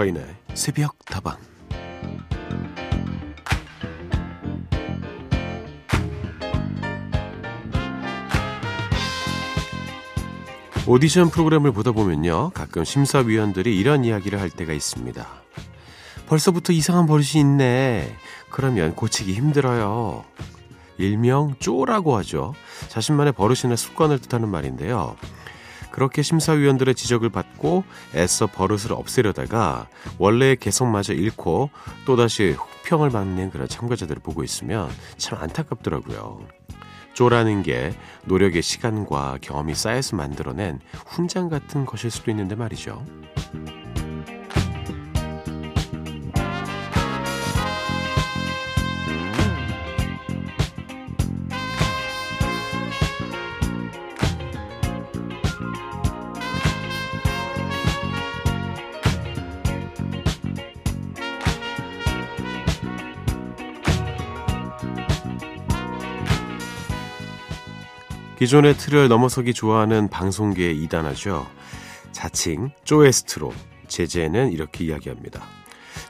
서인의 새벽 다방 오디션 프로그램을 보다 보면요. 가끔 심사위원들이 이런 이야기를 할 때가 있습니다. 벌써부터 이상한 버릇이 있네. 그러면 고치기 힘들어요. 일명 쪼라고 하죠. 자신만의 버릇이나 습관을 뜻하는 말인데요. 그렇게 심사위원들의 지적을 받고 애써 버릇을 없애려다가 원래의 개성마저 잃고 또다시 혹평을 받는 그런 참가자들을 보고 있으면 참 안타깝더라고요. 쪼라는 게 노력의 시간과 경험이 쌓여서 만들어낸 훈장 같은 것일 수도 있는데 말이죠. 기존의 틀을 넘어서기 좋아하는 방송계의 이단하죠. 자칭 쪼에스트로 제재는 이렇게 이야기합니다.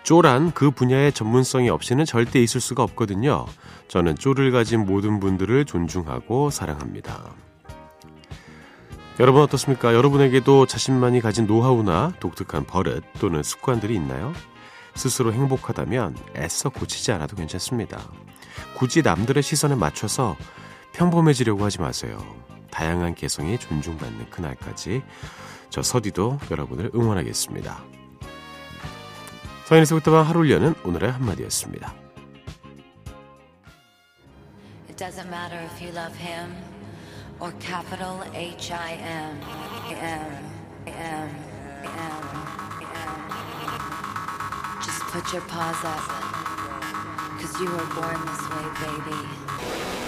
쪼란 그 분야의 전문성이 없이는 절대 있을 수가 없거든요. 저는 쪼를 가진 모든 분들을 존중하고 사랑합니다. 여러분 어떻습니까? 여러분에게도 자신만이 가진 노하우나 독특한 버릇 또는 습관들이 있나요? 스스로 행복하다면 애써 고치지 않아도 괜찮습니다. 굳이 남들의 시선에 맞춰서 평범해지려고 하지 마세요. 다양한 개성이 존중받는 그날까지 저 서디도 여러분을 응원하겠습니다. 서인에서 부터 하루를 여는 오늘의 한마디였습니다. It doesn't matter if you love him or capital H I M M M M Just put your paws up cause you were born this way baby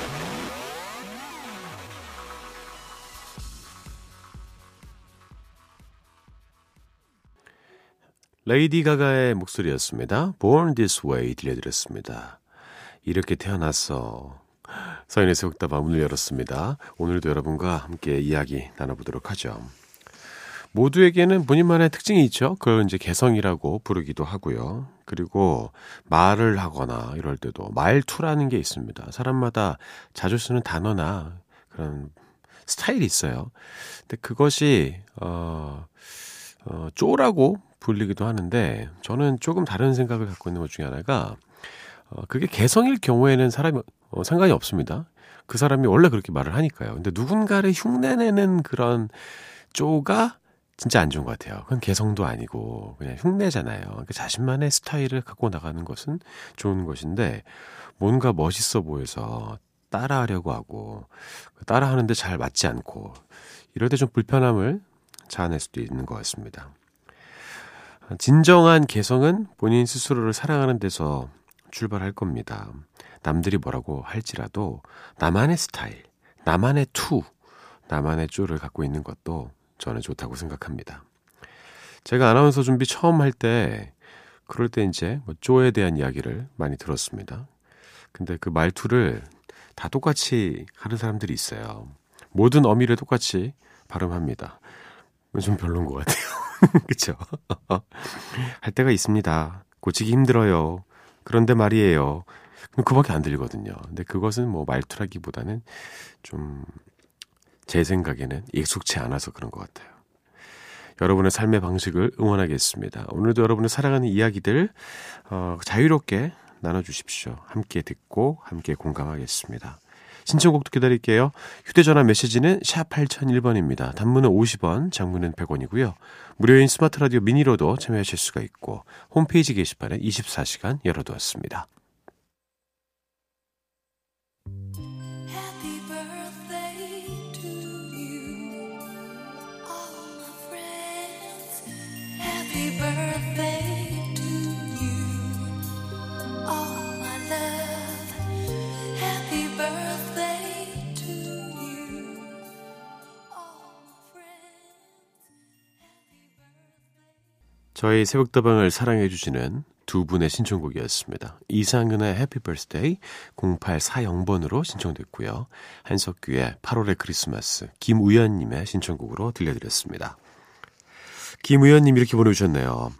레이디 가가의 목소리였습니다. Born This Way 들려드렸습니다. 이렇게 태어났어. 서인의 새벽다방 문을 열었습니다. 오늘도 여러분과 함께 이야기 나눠보도록 하죠. 모두에게는 본인만의 특징이 있죠. 그걸 이제 개성이라고 부르기도 하고요. 그리고 말을 하거나 이럴 때도 말투라는 게 있습니다. 사람마다 자주 쓰는 단어나 그런 스타일이 있어요. 근데 그것이, 어, 어, 쪼라고 불리기도 하는데 저는 조금 다른 생각을 갖고 있는 것 중에 하나가 어, 그게 개성일 경우에는 사람이 어, 상관이 없습니다. 그 사람이 원래 그렇게 말을 하니까요. 근데 누군가를 흉내내는 그런 쪼가 진짜 안 좋은 것 같아요. 그건 개성도 아니고 그냥 흉내잖아요. 그러니까 자신만의 스타일을 갖고 나가는 것은 좋은 것인데 뭔가 멋있어 보여서 따라하려고 하고 따라하는데 잘 맞지 않고 이럴 때 좀 불편함을 자아낼 수도 있는 것 같습니다. 진정한 개성은 본인 스스로를 사랑하는 데서 출발할 겁니다. 남들이 뭐라고 할지라도 나만의 스타일, 나만의 투, 나만의 쪼를 갖고 있는 것도 저는 좋다고 생각합니다. 제가 아나운서 준비 처음 할 때 그럴 때 이제 뭐 쪼에 대한 이야기를 많이 들었습니다. 근데 그 말투를 다 똑같이 하는 사람들이 있어요. 모든 어미를 똑같이 발음합니다. 좀 별론 것 같아요. 그쵸? 할 때가 있습니다. 고치기 힘들어요. 그런데 말이에요. 그밖에 안 들리거든요. 근데 그것은 뭐 말투라기보다는 좀 제 생각에는 익숙치 않아서 그런 것 같아요. 여러분의 삶의 방식을 응원하겠습니다. 오늘도 여러분의 사랑하는 이야기들 어, 자유롭게 나눠주십시오. 함께 듣고 함께 공감하겠습니다. 신청곡도 기다릴게요. 휴대전화 메시지는 샵 8001번입니다. 단문은 50원, 장문은 100원이고요. 무료인 스마트 라디오 미니로도 참여하실 수가 있고 홈페이지 게시판에 24시간 열어두었습니다. 저희 새벽다방을 사랑해주시는 두 분의 신청곡이었습니다. 이상은의 해피 버스데이 0840번으로 신청됐고요. 한석규의 8월의 크리스마스 김우연님의 신청곡으로 들려드렸습니다. 김우연님 이렇게 보내주셨네요.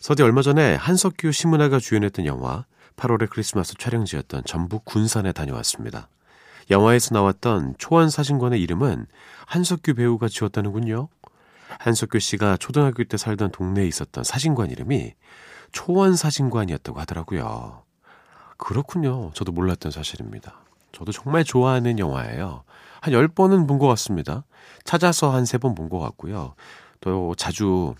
서디 얼마 전에 한석규 시문화가 주연했던 영화 8월의 크리스마스 촬영지였던 전북 군산에 다녀왔습니다. 영화에서 나왔던 초원 사진관의 이름은 한석규 배우가 지었다는군요. 한석규 씨가 초등학교 때 살던 동네에 있었던 사진관 이름이 초원 사진관이었다고 하더라고요. 그렇군요. 저도 몰랐던 사실입니다. 저도 정말 좋아하는 영화예요. 한 10번은 본 것 같습니다. 찾아서 한 3번 본 것 같고요. 또 자주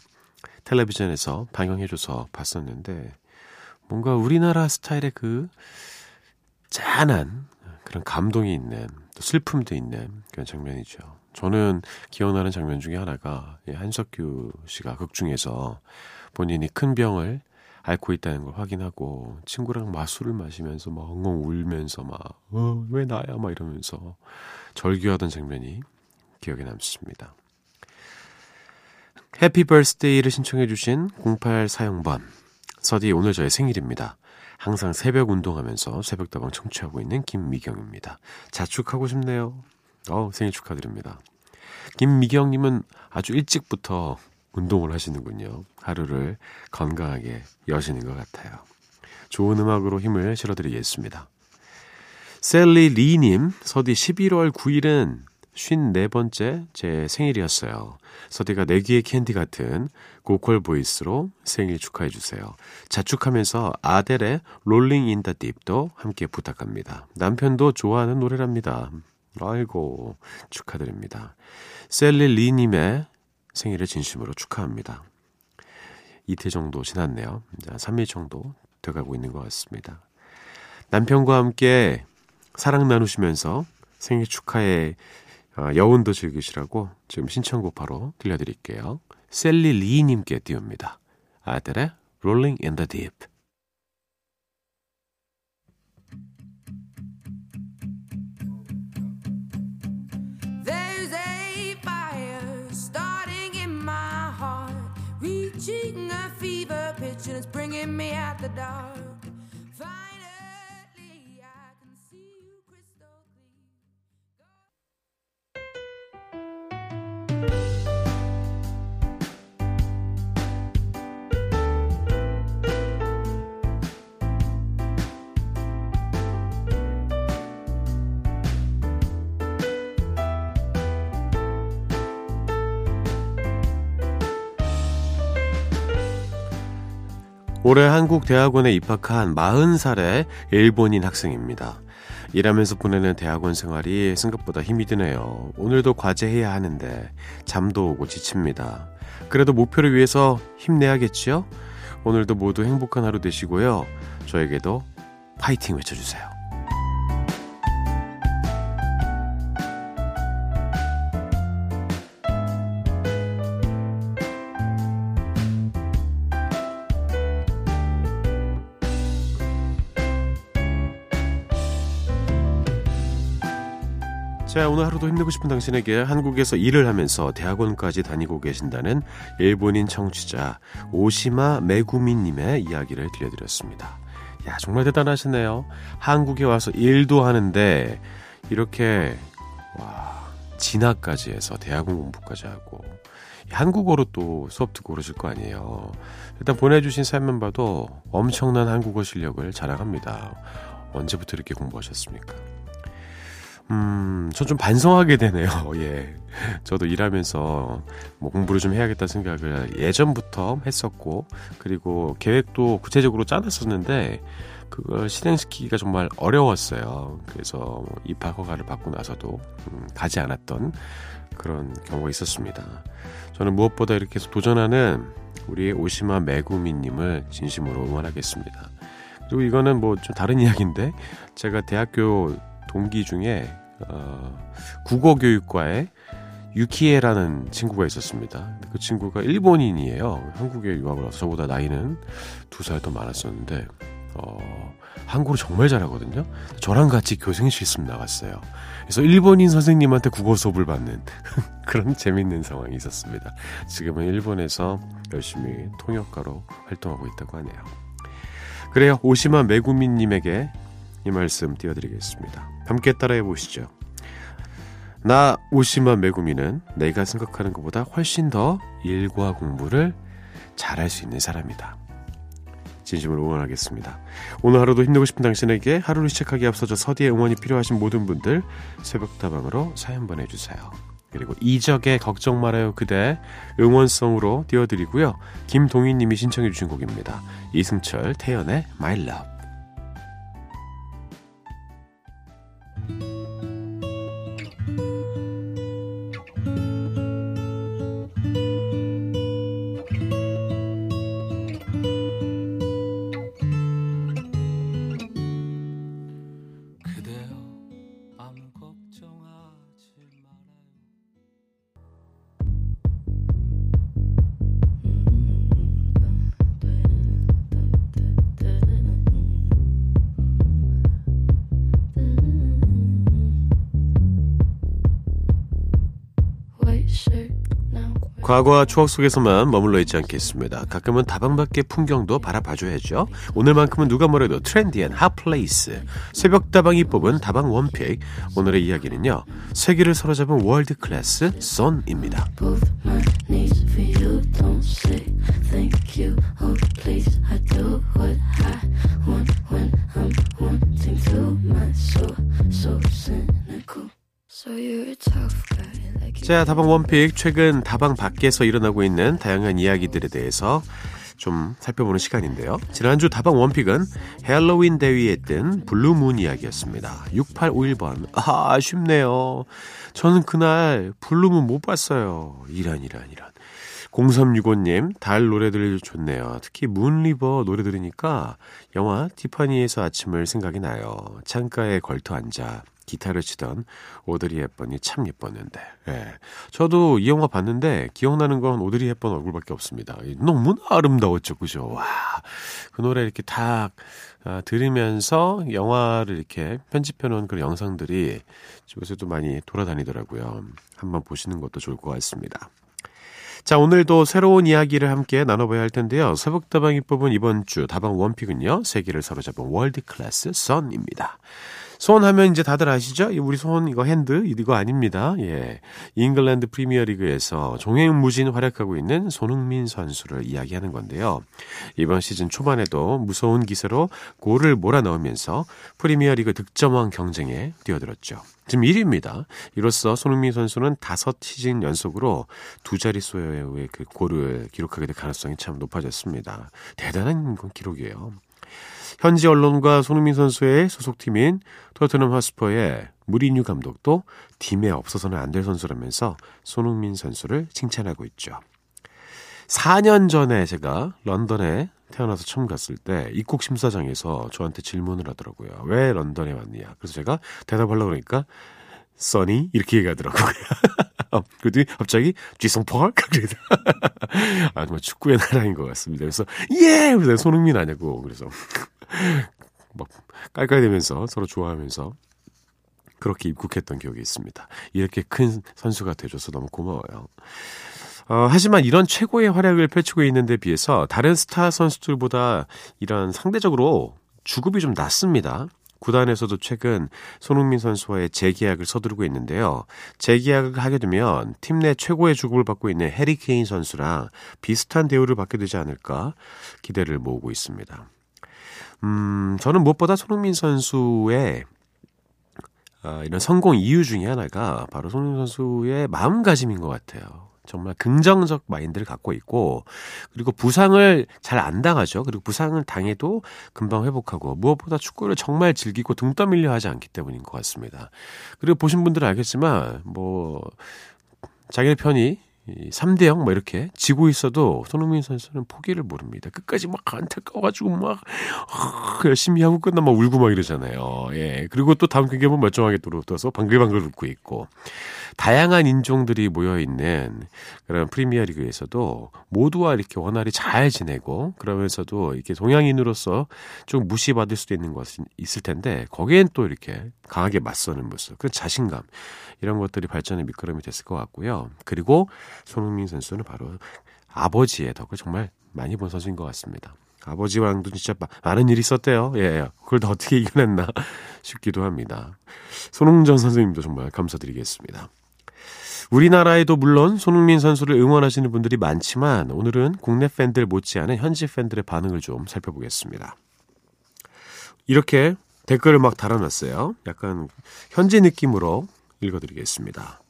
텔레비전에서 방영해줘서 봤었는데, 뭔가 우리나라 스타일의 그 짠한 그런 감동이 있는, 또 슬픔도 있는 그런 장면이죠. 저는 기억나는 장면 중에 하나가 한석규 씨가 극 중에서 본인이 큰 병을 앓고 있다는 걸 확인하고 친구랑 마술을 마시면서 막 엉엉 울면서 막, 어, 왜 나야? 막 이러면서 절규하던 장면이 기억에 남습니다. 해피 벌스데이를 신청해 주신 08사용번. 서디 오늘 저의 생일입니다. 항상 새벽 운동하면서 새벽다방 청취하고 있는 김미경입니다. 자축하고 싶네요. 어 생일 축하드립니다. 김미경님은 아주 일찍부터 운동을 하시는군요. 하루를 건강하게 여시는 것 같아요. 좋은 음악으로 힘을 실어드리겠습니다. 셀리 리님, 서디 11월 9일은 54번째 제 생일이었어요. 서디가 내귀의 캔디 같은 고퀄 voice로 생일 축하해 주세요. 자축하면서 아델의 Rolling in the Deep도 함께 부탁합니다. 남편도 좋아하는 노래랍니다. 아이고 축하드립니다. 셀리 리님의 생일을 진심으로 축하합니다. 이틀 정도 지났네요. 이제 3일 정도 돼가고 있는 것 같습니다. 남편과 함께 사랑 나누시면서 생일 축하의 어, 여운도 즐기시라고 지금 신청곡 바로 들려드릴게요. 셀리 리님께 띄웁니다. 아들의 Rolling in the Deep. me at the door. 올해 한국 대학원에 입학한 40살의 일본인 학생입니다. 일하면서 보내는 대학원 생활이 생각보다 힘이 드네요. 오늘도 과제해야 하는데 잠도 오고 지칩니다. 그래도 목표를 위해서 힘내야겠지요? 오늘도 모두 행복한 하루 되시고요. 저에게도 파이팅 외쳐주세요. 자, 오늘 하루도 힘내고 싶은 당신에게 한국에서 일을 하면서 대학원까지 다니고 계신다는 일본인 청취자 오시마 메구미님의 이야기를 들려드렸습니다. 야, 정말 대단하시네요. 한국에 와서 일도 하는데 이렇게 와, 진학까지 해서 대학원 공부까지 하고 한국어로 또 수업 듣고 그러실 거 아니에요. 일단 보내주신 사연만 봐도 엄청난 한국어 실력을 자랑합니다. 언제부터 이렇게 공부하셨습니까? 음, 전 좀 반성하게 되네요. 예. 저도 일하면서 뭐 공부를 좀 해야겠다 생각을 예전부터 했었고, 그리고 계획도 구체적으로 짜놨었는데, 그걸 실행시키기가 정말 어려웠어요. 그래서 입학 허가를 받고 나서도 음, 가지 않았던 그런 경우가 있었습니다. 저는 무엇보다 이렇게 해서 도전하는 우리 오시마 메구미님을 진심으로 응원하겠습니다. 그리고 이거는 뭐 좀 다른 이야기인데, 제가 대학교 동기 중에 어, 국어교육과에 유키에라는 친구가 있었습니다. 그 친구가 일본인이에요. 한국에 유학을 와서 저보다 나이는 두 살 더 많았었는데 어, 한국어 정말 잘하거든요. 저랑 같이 교생 실 습 나갔어요. 그래서 일본인 선생님한테 국어 수업을 받는 그런 재밌는 상황이 있었습니다. 지금은 일본에서 열심히 통역가로 활동하고 있다고 하네요. 그래요. 오시마 메구미님에게 이 말씀 띄워드리겠습니다. 함께 따라해 보시죠. 나 오시마 메구미는 내가 생각하는 것보다 훨씬 더 일과 공부를 잘할 수 있는 사람이다. 진심으로 응원하겠습니다. 오늘 하루도 힘내고 싶은 당신에게 하루를 시작하기 앞서서 서디의 응원이 필요하신 모든 분들 새벽다방으로 사연 보내주세요. 그리고 이적의 걱정 말아요 그대 응원성으로 띄워드리고요. 김동희님이 신청해 주신 곡입니다. 이승철 태연의 My Love 과거와 추억 속에서만 머물러 있지 않겠습니다. 가끔은 다방 밖의 풍경도 바라봐줘야죠. 오늘만큼은 누가 뭐래도 트렌디한 핫플레이스 새벽 다방이 뽑은 다방 one pick 오늘의 이야기는요. 세계를 사로잡은 world class 손입니다. 자, 다방 one pick 최근 다방 밖에서 일어나고 있는 다양한 이야기들에 대해서 좀 살펴보는 시간인데요. 지난주 다방 one pick은 핼러윈 데이에 뜬 blue moon 이야기였습니다. 6851번. 아, 아쉽네요. 저는 그날 blue moon 못 봤어요. 이란, 이란, 이란. 0365님, 달 노래들 좋네요. 특히 Moon River 노래 들으니까 영화 티파니에서 아침을 생각이 나요. 창가에 걸터 앉아 기타를 치던 오드리 헵번이 참 예뻤는데. 예. 저도 이 영화 봤는데 기억나는 건 오드리 헵번 얼굴밖에 없습니다. 너무나 아름다웠죠, 그죠? 와, 그 노래 이렇게 딱 아, 들으면서 영화를 이렇게 편집해 놓은 그런 영상들이 웹에서도 많이 돌아다니더라고요. 한번 보시는 것도 좋을 것 같습니다. 자, 오늘도 새로운 이야기를 함께 나눠봐야 할 텐데요. 새벽다방이 뽑은 이번 주 다방 one pick은요. 세계를 사로잡은 world class 손입니다. 손 하면 이제 다들 아시죠? 우리 손 이거 hand 이거 아닙니다. 예. 잉글랜드 프리미어리그에서 종횡무진 활약하고 있는 손흥민 선수를 이야기하는 건데요. 이번 시즌 초반에도 무서운 기세로 골을 몰아넣으면서 프리미어리그 득점왕 경쟁에 뛰어들었죠. 지금 1위입니다. 이로써 손흥민 선수는 다섯 시즌 연속으로 두 자릿수의 그 골을 기록하게 될 가능성이 참 높아졌습니다. 대단한 기록이에요. 현지 언론과 손흥민 선수의 소속팀인 토트넘 하스퍼의 무리뉴 감독도 팀에 없어서는 안 될 선수라면서 손흥민 선수를 칭찬하고 있죠. 4년 전에 제가 런던에 태어나서 처음 갔을 때 입국 심사장에서 저한테 질문을 하더라고요. 왜 런던에 왔느냐. 그래서 제가 대답하려고 그러니까 써니 이렇게 얘기하더라고요. 그랬더니 갑자기 쥐성 파크 그래서 아 정말 축구의 나라인 것 같습니다. 그래서 예 그래서 손흥민 아냐고 그래서 막 깔깔대면서 서로 좋아하면서 그렇게 입국했던 기억이 있습니다. 이렇게 큰 선수가 돼줘서 너무 고마워요. 어, 하지만 이런 최고의 활약을 펼치고 있는데 비해서 다른 스타 선수들보다 이런 상대적으로 주급이 좀 낮습니다. 구단에서도 최근 손흥민 선수와의 재계약을 서두르고 있는데요. 재계약을 하게 되면 팀 내 최고의 주급을 받고 있는 해리 케인 선수랑 비슷한 대우를 받게 되지 않을까 기대를 모으고 있습니다. 음, 저는 무엇보다 손흥민 선수의 어, 이런 성공 이유 중에 하나가 바로 손흥민 선수의 마음가짐인 것 같아요. 정말 긍정적 마인드를 갖고 있고 그리고 부상을 잘 안 당하죠. 그리고 부상을 당해도 금방 회복하고 무엇보다 축구를 정말 즐기고 등 떠밀려 하지 않기 때문인 것 같습니다. 그리고 보신 분들은 알겠지만 뭐 자기네 편이 3대 0뭐 이렇게 지고 있어도 손흥민 선수는 포기를 모릅니다. 끝까지 막 안타까워가지고 막 열심히 하고 끝나면 막 울고 막 이러잖아요. 예. 그리고 또 다음 경기에 보면 멀쩡하게 또어서 방글방글 웃고 있고 다양한 인종들이 모여 있는 그런 프리미어 리그에서도 모두와 이렇게 원활히 잘 지내고 그러면서도 이렇게 동양인으로서 좀 무시받을 수도 있는 것이 있을 텐데 거기엔 또 이렇게 강하게 맞서는 모습, 그 자신감 이런 것들이 발전의 밑거름이 됐을 것 같고요. 그리고 손흥민 선수는 바로 아버지의 덕을 정말 많이 본 선수인 것 같습니다. 아버지와랑도 진짜 많은 일이 있었대요. 예, 그걸 다 어떻게 이겨냈나 싶기도 합니다. 손흥전 선생님도 정말 감사드리겠습니다. 우리나라에도 물론 손흥민 선수를 응원하시는 분들이 많지만 오늘은 국내 팬들 못지않은 현지 팬들의 반응을 좀 살펴보겠습니다. 이렇게 댓글을 막 달아놨어요. 약간 현지 느낌으로 읽어드리겠습니다.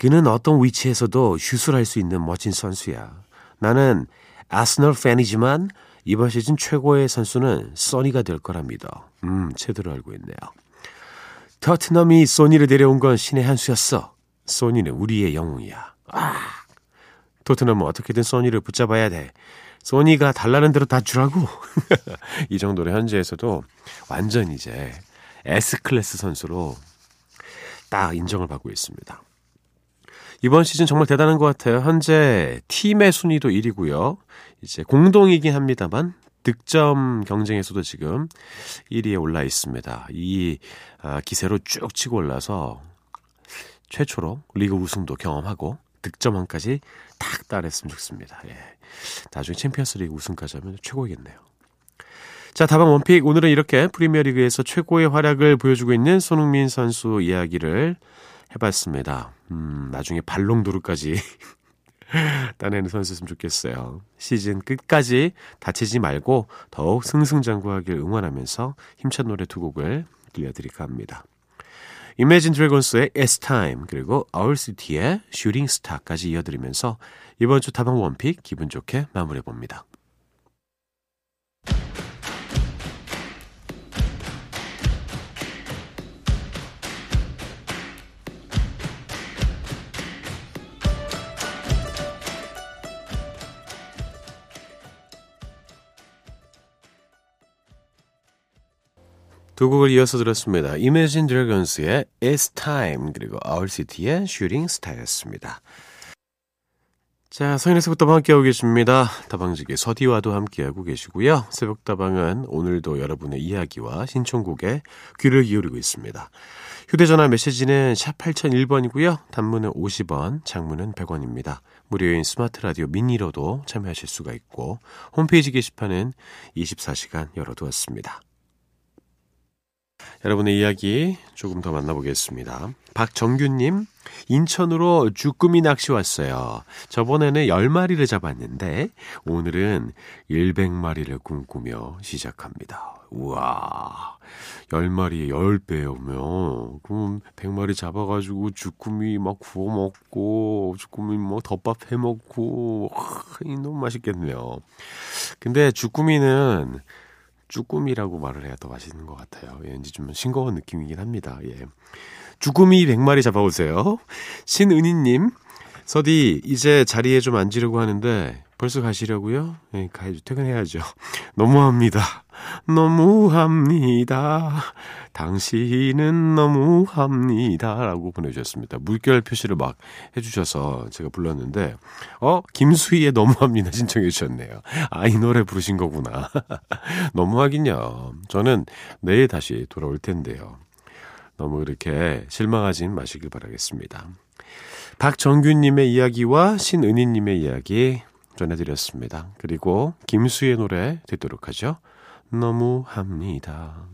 그는 어떤 위치에서도 슛을 할 수 있는 멋진 선수야. 나는 아스널 팬이지만 이번 시즌 최고의 선수는 소니가 될 거랍니다. 음, 제대로 알고 있네요. 터트넘이 소니를 데려온 건 신의 한 수였어. 소니는 우리의 영웅이야. 아, 토트넘은 어떻게든 소니를 붙잡아야 돼. 소니가 달라는 대로 다 주라고. 이 정도로 현지에서도 완전 이제 S클래스 선수로 딱 인정을 받고 있습니다. 이번 시즌 정말 대단한 것 같아요. 현재 팀의 순위도 1위고요. 이제 공동이긴 합니다만 득점 경쟁에서도 지금 1위에 올라 있습니다. 이 아, 기세로 쭉 치고 올라서 최초로 리그 우승도 경험하고 득점왕까지 딱 따냈으면 좋겠습니다. 예. 나중에 챔피언스 리그 우승까지 하면 최고겠네요. 자, 다방 one pick. 오늘은 이렇게 프리미어 리그에서 최고의 활약을 보여주고 있는 손흥민 선수 이야기를 해봤습니다. 음, 나중에 발롱도르까지 따내는 선수였으면 좋겠어요. 시즌 끝까지 다치지 말고 더욱 승승장구하길 응원하면서 힘찬 노래 두 곡을 들려드릴까 합니다. Imagine Dragons의 It's Time 그리고 Our City의 Shooting Star까지 이어드리면서 이번 주 다방 원픽 기분 좋게 마무리해 봅니다. 두 곡을 이어서 들었습니다. Imagine Dragons의 It's Time 그리고 Our City의 Shooting Star였습니다. 자, 서인에서부터 함께하고 계십니다. 다방지기 서디와도 함께하고 계시고요. 새벽다방은 오늘도 여러분의 이야기와 신청곡에 귀를 기울이고 있습니다. 휴대전화 메시지는 샵 8001번이고요. 단문은 50원, 장문은 100원입니다. 무료인 스마트 라디오 미니로도 참여하실 수가 있고 홈페이지 게시판은 24시간 열어두었습니다. 여러분의 이야기 조금 더 만나보겠습니다. 박정규님, 인천으로 주꾸미 낚시 왔어요. 저번에는 10마리를 잡았는데, 오늘은 100마리를 꿈꾸며 시작합니다. 우와, 10마리에 10배우면, 그럼 100마리 잡아가지고 주꾸미 막 구워 먹고, 주꾸미 뭐 덮밥 해 먹고, 너무 맛있겠네요. 근데 주꾸미는 쭈꾸미라고 말을 해야 더 맛있는 것 같아요. 예, 왠지 좀 싱거운 느낌이긴 합니다. 예. 쭈꾸미 100마리 잡아오세요. 신은희님, 서디, 이제 자리에 좀 앉으려고 하는데, 벌써 가시려고요? 예, 가야죠. 퇴근해야죠. 너무합니다. 너무합니다. 당신은 너무합니다. 라고 보내주셨습니다. 물결 표시를 막 해주셔서 제가 불렀는데, 어? 김수희의 너무합니다. 신청해 주셨네요. 아, 이 노래 부르신 거구나. 너무하긴요. 저는 내일 다시 돌아올 텐데요. 너무 이렇게 실망하진 마시길 바라겠습니다. 박정균님의 이야기와 신은희님의 이야기 전해드렸습니다. 그리고 김수의 노래 듣도록 하죠. 너무 합니다.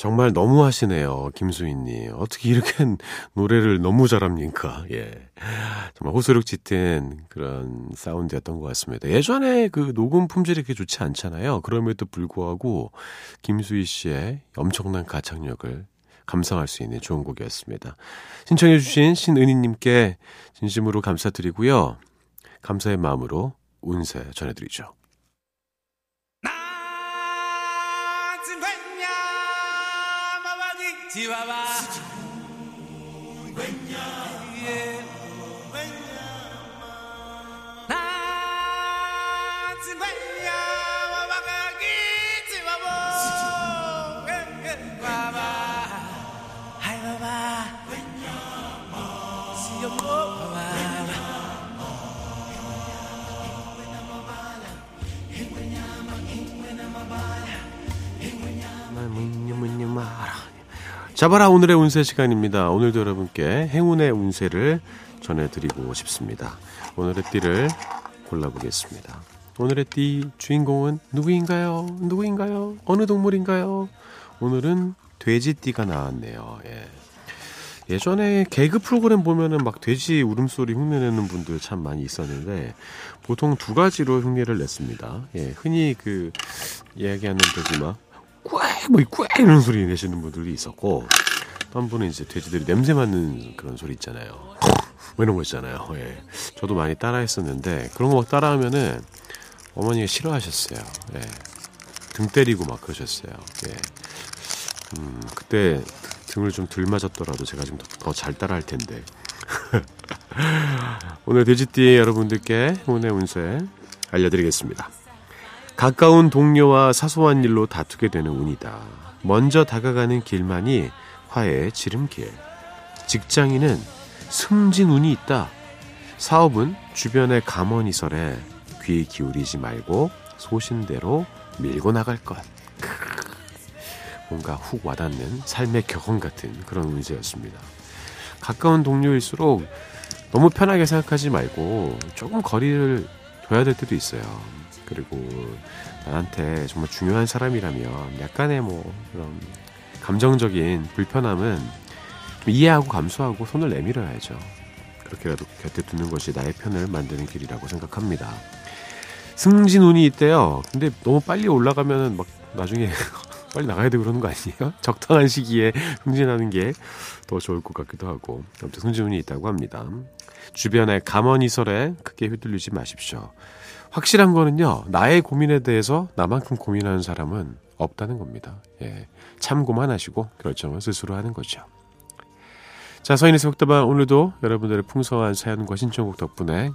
정말 너무 하시네요. 김수희님. 어떻게 이렇게 노래를 너무 잘합니까? 예. 정말 호소력 짙은 그런 사운드였던 것 같습니다. 예전에 그 녹음 품질이 그렇게 좋지 않잖아요. 그럼에도 불구하고 김수희 씨의 엄청난 가창력을 감상할 수 있는 좋은 곡이었습니다. 신청해주신 신은희님께 진심으로 감사드리고요. 감사의 마음으로 운세 전해드리죠. Chihuahua. 자바라 오늘의 운세 시간입니다. 오늘도 여러분께 행운의 운세를 전해드리고 싶습니다. 오늘의 띠를 골라보겠습니다. 오늘의 띠 주인공은 누구인가요? 누구인가요? 어느 동물인가요? 오늘은 돼지띠가 나왔네요. 예. 예전에 개그 프로그램 보면은 막 돼지 울음소리 흉내내는 분들 참 많이 있었는데 보통 두 가지로 흉내를 냈습니다. 예, 흔히 그 이야기하는 돼지 막 꽥, 뭐, 꽥 이런 소리 내시는 분들이 있었고, 또한 분은 이제 돼지들이 냄새 맡는 그런 소리 있잖아요. 뭐 이런 거 있잖아요. 예. 저도 많이 따라 했었는데, 그런 거 막 따라 하면은 어머니가 싫어하셨어요. 예. 등 때리고 막 그러셨어요. 예. 음, 그때 등을 좀 덜 맞았더라도 제가 좀 더 잘 따라 할 텐데. 오늘 돼지띠 여러분들께 오늘 운세 알려드리겠습니다. 가까운 동료와 사소한 일로 다투게 되는 운이다. 먼저 다가가는 길만이 화해의 지름길. 직장인은 승진 운이 있다. 사업은 주변의 감언이설에 귀 기울이지 말고 소신대로 밀고 나갈 것. 뭔가 훅 와닿는 삶의 격언 같은 그런 운세였습니다. 가까운 동료일수록 너무 편하게 생각하지 말고 조금 거리를 둬야 될 때도 있어요. 그리고 나한테 정말 중요한 사람이라면 약간의 뭐 그런 감정적인 불편함은 좀 이해하고 감수하고 손을 내밀어야죠. 그렇게라도 곁에 두는 것이 나의 편을 만드는 길이라고 생각합니다. 승진운이 있대요. 근데 너무 빨리 올라가면은 막 나중에 빨리 나가야 되고 그러는 거 아니에요? 적당한 시기에 승진하는 게 더 좋을 것 같기도 하고. 아무튼 승진운이 있다고 합니다. 주변의 감언이설에 크게 휘둘리지 마십시오. 확실한 거는요, 나의 고민에 대해서 나만큼 고민하는 사람은 없다는 겁니다. 예. 참고만 하시고 결정을 스스로 하는 거죠. 자, 서인의 새벽다방 오늘도 여러분들의 풍성한 사연과 신청곡 덕분에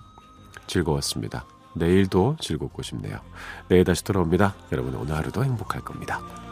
즐거웠습니다. 내일도 즐겁고 싶네요. 내일 다시 돌아옵니다. 여러분 오늘 하루도 행복할 겁니다.